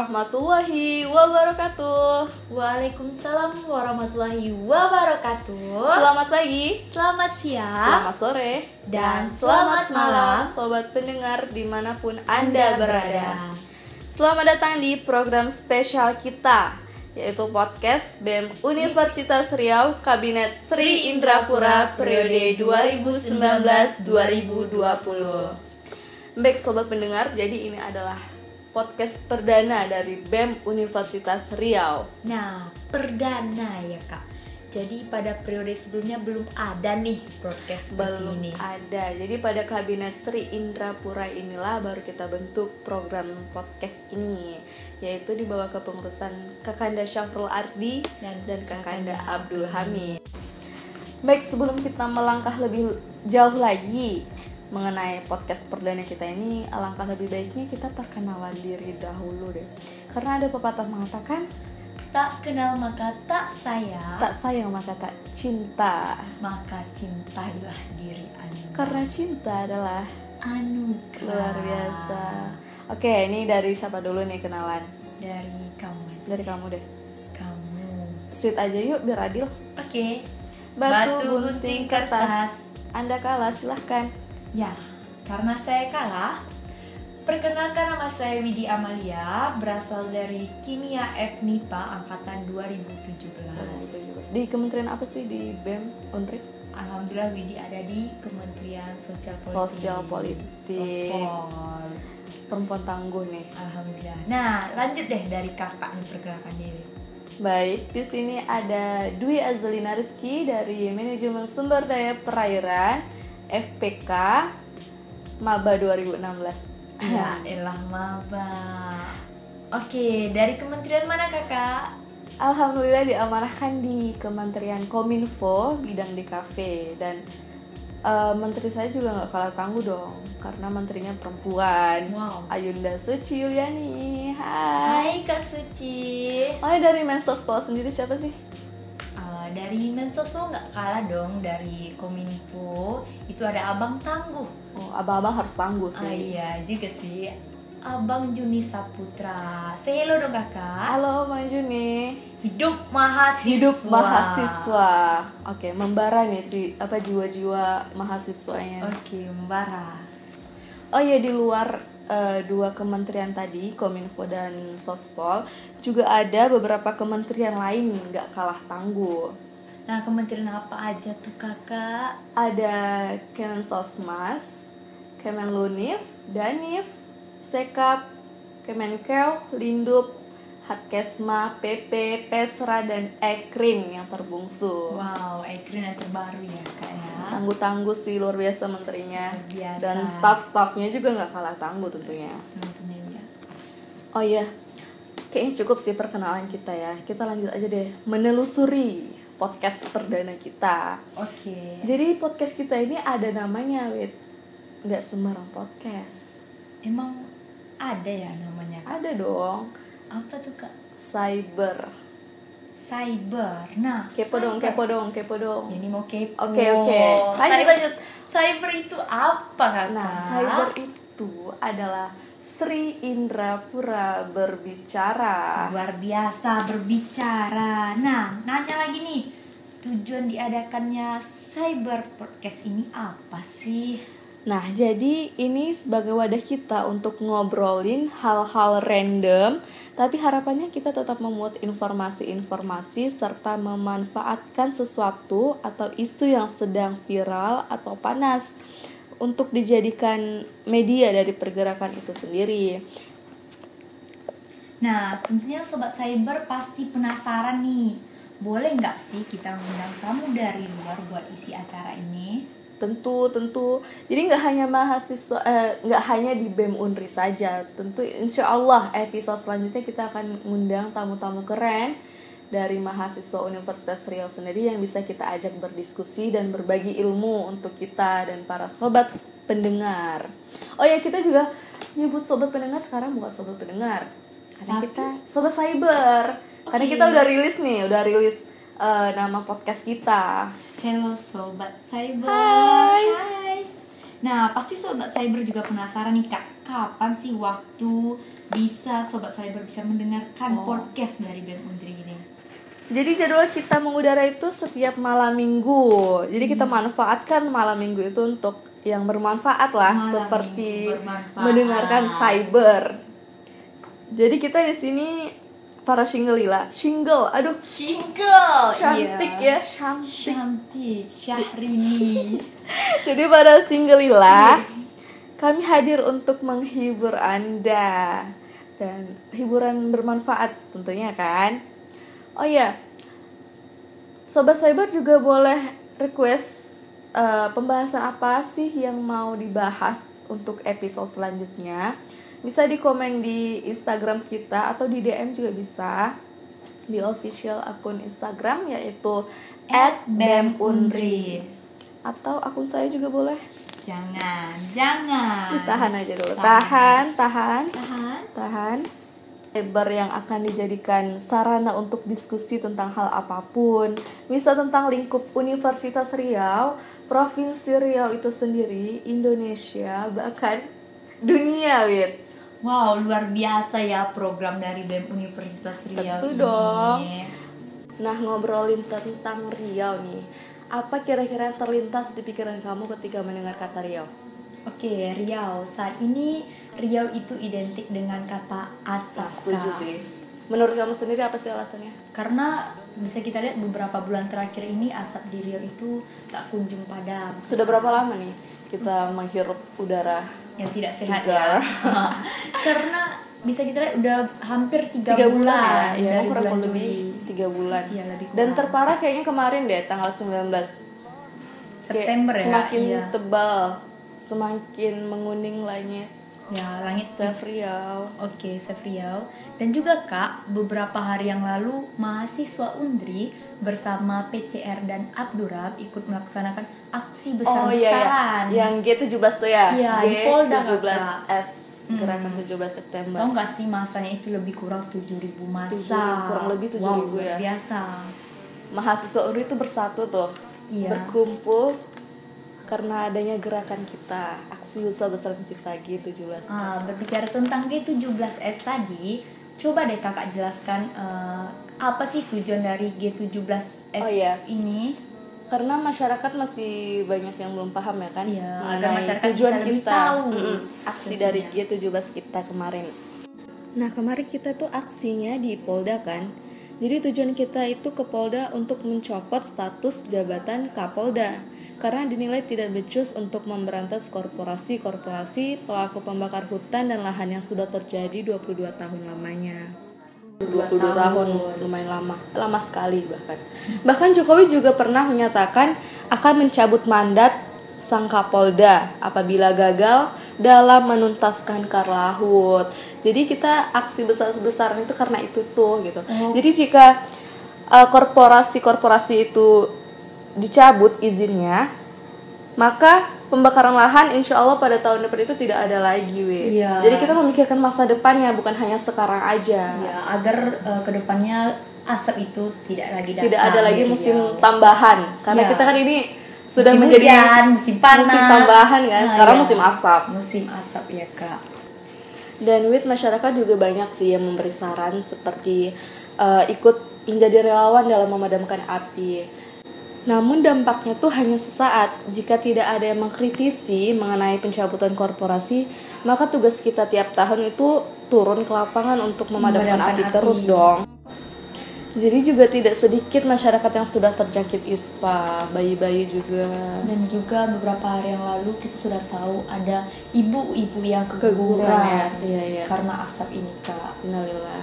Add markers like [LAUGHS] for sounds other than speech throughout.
warahmatullahi wabarakatuh. Waalaikumsalam warahmatullahi wabarakatuh. Selamat pagi, Selamat siang. selamat sore, Dan selamat malam, sobat pendengar di mana pun Anda berada. Selamat datang di program spesial kita, yaitu podcast BEM Universitas Riau Kabinet Sri Indrapura periode 2019-2020. Baik sobat pendengar, jadi ini adalah podcast perdana dari BEM Universitas Riau. Nah, perdana ya kak. Jadi pada periode sebelumnya belum ada nih broadcast seperti belum ini. ada. Jadi pada kabinet Sri Indrapura inilah baru kita bentuk program podcast ini, yaitu di bawah kepengurusan Kakanda Syafrul Ardi Dan dan, Kakanda Kakanda Abdul Hamid. Baik, sebelum kita melangkah lebih jauh lagi mengenai podcast perdana kita ini, alangkah lebih baiknya kita perkenalan diri dahulu deh. Karena ada pepatah mengatakan, Tak kenal maka tak sayang, tak sayang maka tak cinta. maka cintailah diri anda. Karena cinta adalah anugerah Luar biasa. Oke, ini dari siapa dulu nih kenalan? dari kamu. aja. Dari kamu deh. kamu. Sweet aja yuk biar adil. Oke. Batu, gunting, kertas. Anda kalah, silahkan. Ya, karena saya kalah, perkenalkan nama saya Widi Amalia, berasal dari Kimia FMIPA angkatan 2017. Di kementerian apa sih di BEM Unri? Alhamdulillah Widi ada di Kementerian Sosial Politik. Sosial Politik. Sospol. Perempuan tangguh nih. Alhamdulillah. Nah, lanjut deh dari kakak yang perkenalkan diri. Baik, di sini ada Dwi Azalina Rizky dari Manajemen Sumber Daya Perairan FPK Maba 2016. Ya, elah maba. Oke, dari kementerian mana kakak? Alhamdulillah diamanahkan di Kementerian Kominfo bidang DKV dan eh, menteri saya juga nggak kalah tangguh dong karena menterinya perempuan. Wow. Ayunda Suci Yuliani. Hai. Hai Kak Suci. Oh, dari Mensospol sendiri siapa sih? Dari Mensos tuh nggak kalah dong dari Kominfo itu ada Abang Tangguh Oh, abang-abang harus tangguh ah, sih. iya juga sih Abang Juni Saputra say hello dong kakak Halo Bang Juni. hidup mahasiswa Hidup mahasiswa. Oke, membara nih si apa jiwa-jiwa mahasiswanya. oke membara Oh ya di luar eh, dua kementerian tadi, Kominfo dan Sospol, juga ada beberapa kementerian lain nggak kalah tangguh. nah kementerian apa aja tuh kakak Ada Kemensosmas, Kemenlunif, Danif, Sekap, Kemenkel, Lindup, Hatkesma, PP, Pesra, dan Ekrin yang terbungsu. wow Ekrin yang terbaru ya kak ya Tangguh-tangguh sih luar biasa menterinya. Luar biasa. Dan staff-staffnya juga nggak kalah tangguh tentunya. teman-teman ya Oh iya, kayaknya cukup sih perkenalan kita ya. Kita lanjut aja deh menelusuri podcast perdana kita. oke Jadi podcast kita ini ada namanya, Wit. Nggak sembarang podcast. emang ada ya namanya Kak? Ada dong, apa tuh kak cyber. Cyber nah Kepo dong, cyber. kepo dong, kepo dong. Ini mau kepo. Oke, oke. Lanjut, Cyber- lanjut. Cyber itu apa kakak? Nah, cyber itu adalah Sri Indrapura berbicara. luar biasa berbicara. Nah, nanya lagi nih, tujuan diadakannya cyber podcast ini apa sih? Nah, jadi ini sebagai wadah kita untuk ngobrolin hal-hal random, tapi harapannya kita tetap memuat informasi-informasi serta memanfaatkan sesuatu atau isu yang sedang viral atau panas untuk dijadikan media dari pergerakan itu sendiri. Nah, tentunya sobat cyber pasti penasaran nih. Boleh nggak sih kita mengundang kamu dari luar buat isi acara ini? Tentu, tentu. Jadi nggak hanya mahasiswa, eh, nggak hanya di BEM Unri saja. Tentu, insya Allah episode selanjutnya kita akan mengundang tamu-tamu keren dari mahasiswa Universitas Riau sendiri yang bisa kita ajak berdiskusi dan berbagi ilmu untuk kita dan para sobat pendengar. Oh ya kita juga nyebut sobat pendengar sekarang bukan sobat pendengar, karena Tapi? kita sobat cyber. Karena Oke. kita udah rilis nih, udah rilis eh, nama podcast kita. Halo sobat cyber. Hai. Hai. Nah, pasti sobat cyber juga penasaran nih Kak. kapan sih waktu bisa sobat cyber bisa mendengarkan Oh. podcast dari BEM Undri ini? Jadi jadwal kita mengudara itu setiap malam minggu. Jadi kita Hmm. manfaatkan malam minggu itu untuk yang bermanfaat lah, Malam seperti bermanfaat. mendengarkan cyber. Jadi kita di sini para singlila, single, aduh Single, cantik iya. ya, cantik. Cantik, Syahrini. [LAUGHS] Jadi pada singlila, kami hadir untuk menghibur anda dan hiburan bermanfaat tentunya kan. Oh iya, sobat cyber juga boleh request eh, pembahasan apa sih yang mau dibahas untuk episode selanjutnya. Bisa di komen di Instagram kita atau di DM juga bisa di official akun Instagram yaitu @bemunri atau akun saya juga boleh. Jangan, jangan. Tahan aja dulu. Tahan. Tahan, tahan, Tahan. tahan. Lebar yang akan dijadikan sarana untuk diskusi tentang hal apa pun. Bisa tentang lingkup Universitas Riau, Provinsi Riau itu sendiri, Indonesia, bahkan dunia, Wit. Wow, luar biasa ya program dari BEM Universitas Riau Tentu ini. dong. Nah, ngobrolin tentang Riau nih. Apa kira-kira yang terlintas di pikiran kamu ketika mendengar kata Riau? Oke, Riau. Saat ini Riau itu identik dengan kata asap. Nah, setuju sih. Menurut kamu sendiri apa sih alasannya? Karena bisa kita lihat beberapa bulan terakhir ini asap di Riau itu tak kunjung padam. Sudah berapa lama nih kita menghirup udara yang tidak sehat Segar. ya. [LAUGHS] Karena bisa kita lihat udah hampir tiga, tiga bulan, bulan, ya, ya dari kurang bulan lebih Juli. tiga bulan. Iya, lebih Dan terparah kayaknya kemarin deh tanggal 19 Kayak September ya, Semakin iya. tebal, semakin menguning langit. Ya, langit Chef Riau. Oke, Chef Riau. Dan juga Kak, beberapa hari yang lalu mahasiswa Undri bersama PCR dan Abdurab ikut melaksanakan aksi Oh iya besar-besaran. ya, yang G17 tuh ya. Iya, di Polda, Kakak. G17S gerakan Hmm. 17 September. Tahu nggak sih masanya itu lebih kurang 7000 masa. 7.000, kurang lebih 7.000 wow, ya. Biasa. Mahasiswa UNRI itu bersatu tuh. Iya. Berkumpul karena adanya gerakan kita, aksi besar-besaran kita G17. Ah, berbicara tentang G17S tadi, coba deh kakak jelaskan eh, apa sih tujuan dari G17S Oh, iya. ini? karena masyarakat masih banyak yang belum paham ya kan Iya, mengenai agar masyarakat tujuan bisa lebih kita tahu Mm-mm, aksi tentunya. dari G17 kita kemarin nah kemarin kita tuh aksinya di Polda kan jadi tujuan kita itu ke Polda untuk mencopot status jabatan Kapolda karena dinilai tidak becus untuk memberantas korporasi-korporasi pelaku pembakar hutan dan lahan yang sudah terjadi 22 tahun lamanya. 22 tahun lumayan lama lama sekali bahkan. Bahkan Jokowi juga pernah menyatakan akan mencabut mandat sang Kapolda apabila gagal dalam menuntaskan karlahut jadi kita aksi besar-besaran itu karena itu tuh gitu. Oh. jadi jika uh, korporasi-korporasi itu dicabut izinnya maka pembakaran lahan insya Allah pada tahun depan itu tidak ada lagi we Iya. jadi kita memikirkan masa depannya bukan hanya sekarang aja Ya, agar eh, ke depannya asap itu tidak lagi datang. tidak ada lagi di musim Riau. tambahan karena Iya. kita kan ini sudah Musim menjadi hujan, musim panas. musim tambahan kan Nah, sekarang iya. musim asap Musim asap ya kak. dan with masyarakat juga banyak sih yang memberi saran seperti eh, ikut menjadi relawan dalam memadamkan api namun dampaknya tuh hanya sesaat jika tidak ada yang mengkritisi mengenai pencabutan korporasi maka tugas kita tiap tahun itu turun ke lapangan untuk memadamkan, api, api. terus dong jadi juga tidak sedikit masyarakat yang sudah terjangkit ispa bayi-bayi juga Dan juga beberapa hari yang lalu kita sudah tahu ada ibu-ibu yang Keguguran keguguran ya, iya, iya. karena asap ini kak. Innalillah.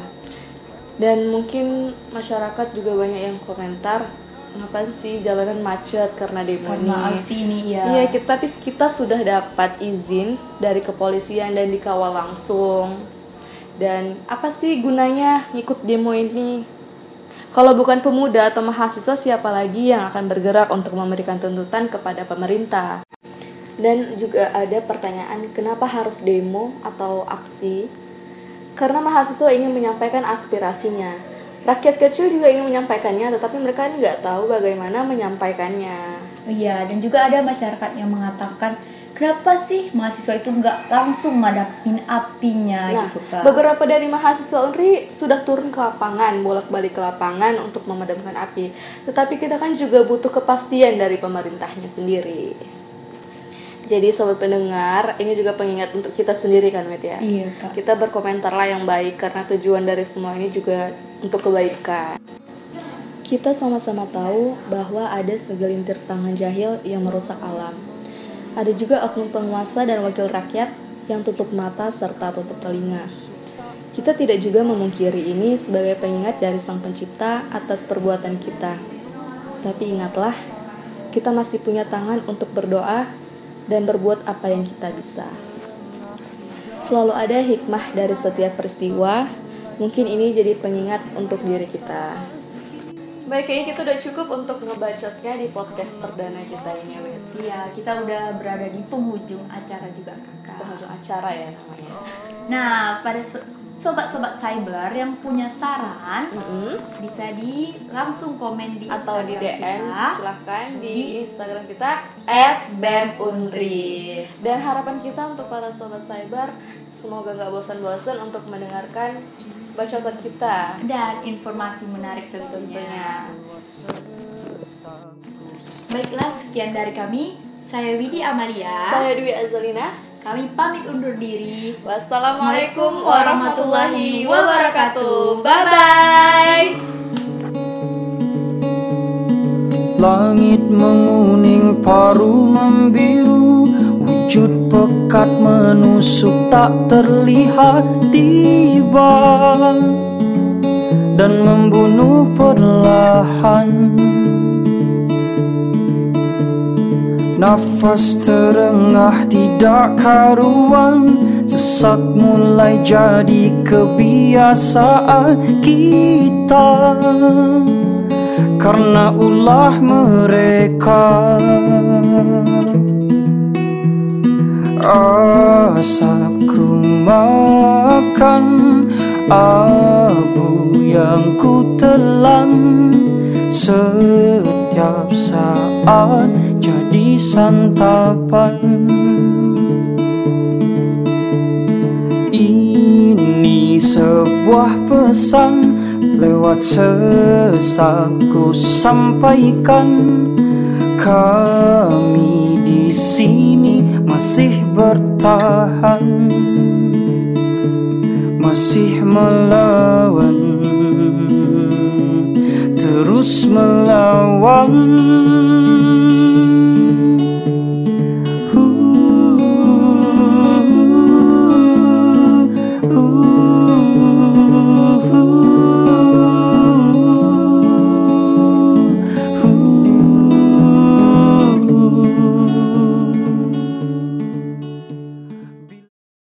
Dan mungkin masyarakat juga banyak yang komentar ngapain sih jalanan macet karena demo Karena ini. ini ya. Iya, kita tapi kita sudah dapat izin dari kepolisian dan dikawal langsung. Dan apa sih gunanya ngikut demo ini? Kalau bukan pemuda atau mahasiswa, siapa lagi yang akan bergerak untuk memberikan tuntutan kepada pemerintah? Dan juga ada pertanyaan, kenapa harus demo atau aksi? Karena mahasiswa ingin menyampaikan aspirasinya. Rakyat kecil juga ingin menyampaikannya, tetapi mereka nggak tahu bagaimana menyampaikannya. Iya, dan juga ada masyarakat yang mengatakan kenapa sih mahasiswa itu nggak langsung madapin apinya Nah, gitu kak beberapa dari mahasiswa UNRI sudah turun ke lapangan, bolak-balik ke lapangan untuk memadamkan api. Tetapi kita kan juga butuh kepastian dari pemerintahnya sendiri. Jadi sobat pendengar, ini juga pengingat untuk kita sendiri kan, Met ya. iya kak Kita berkomentarlah yang baik karena tujuan dari semua ini juga untuk kebaikan. Kita sama-sama tahu bahwa ada segelintir tangan jahil yang merusak alam. Ada juga oknum penguasa dan wakil rakyat yang tutup mata serta tutup telinga. Kita tidak juga memungkiri ini sebagai pengingat dari Sang Pencipta atas perbuatan kita. Tapi ingatlah, kita masih punya tangan untuk berdoa dan berbuat apa yang kita bisa. Selalu ada hikmah dari setiap peristiwa. Mungkin ini jadi pengingat untuk diri kita. Baik, kayaknya kita udah cukup untuk ngebacotnya di podcast perdana kita ini, Wit. iya kita udah berada di penghujung acara juga kakak Penghujung acara ya namanya. nah pada so- sobat-sobat cyber yang punya saran Mm-mm. bisa di langsung komen di Atau di Instagram DM, kita. silahkan di Di- Instagram kita @bemunri. Dan harapan kita untuk para sobat cyber, semoga nggak bosan-bosan untuk mendengarkan bacotan kita. dan informasi menarik tentunya. Baiklah, sekian dari kami. Saya Widi Amalia. Saya Dwi Azalina. Kami pamit undur diri. Wassalamualaikum warahmatullahi wabarakatuh. Bye bye. Langit menguning paru membiru Wujud pekat menusuk tak terlihat tiba Dan membunuh perlahan. Nafas terengah tidak karuan Sesak mulai jadi kebiasaan kita. Karena ulah mereka Asapku makan abu yang ku telan. Setiap saat jadi santapan. Ini sebuah pesan lewat sesakku sampaikan. Kami di sini masih bertahan. Masih melawan. Terus melawan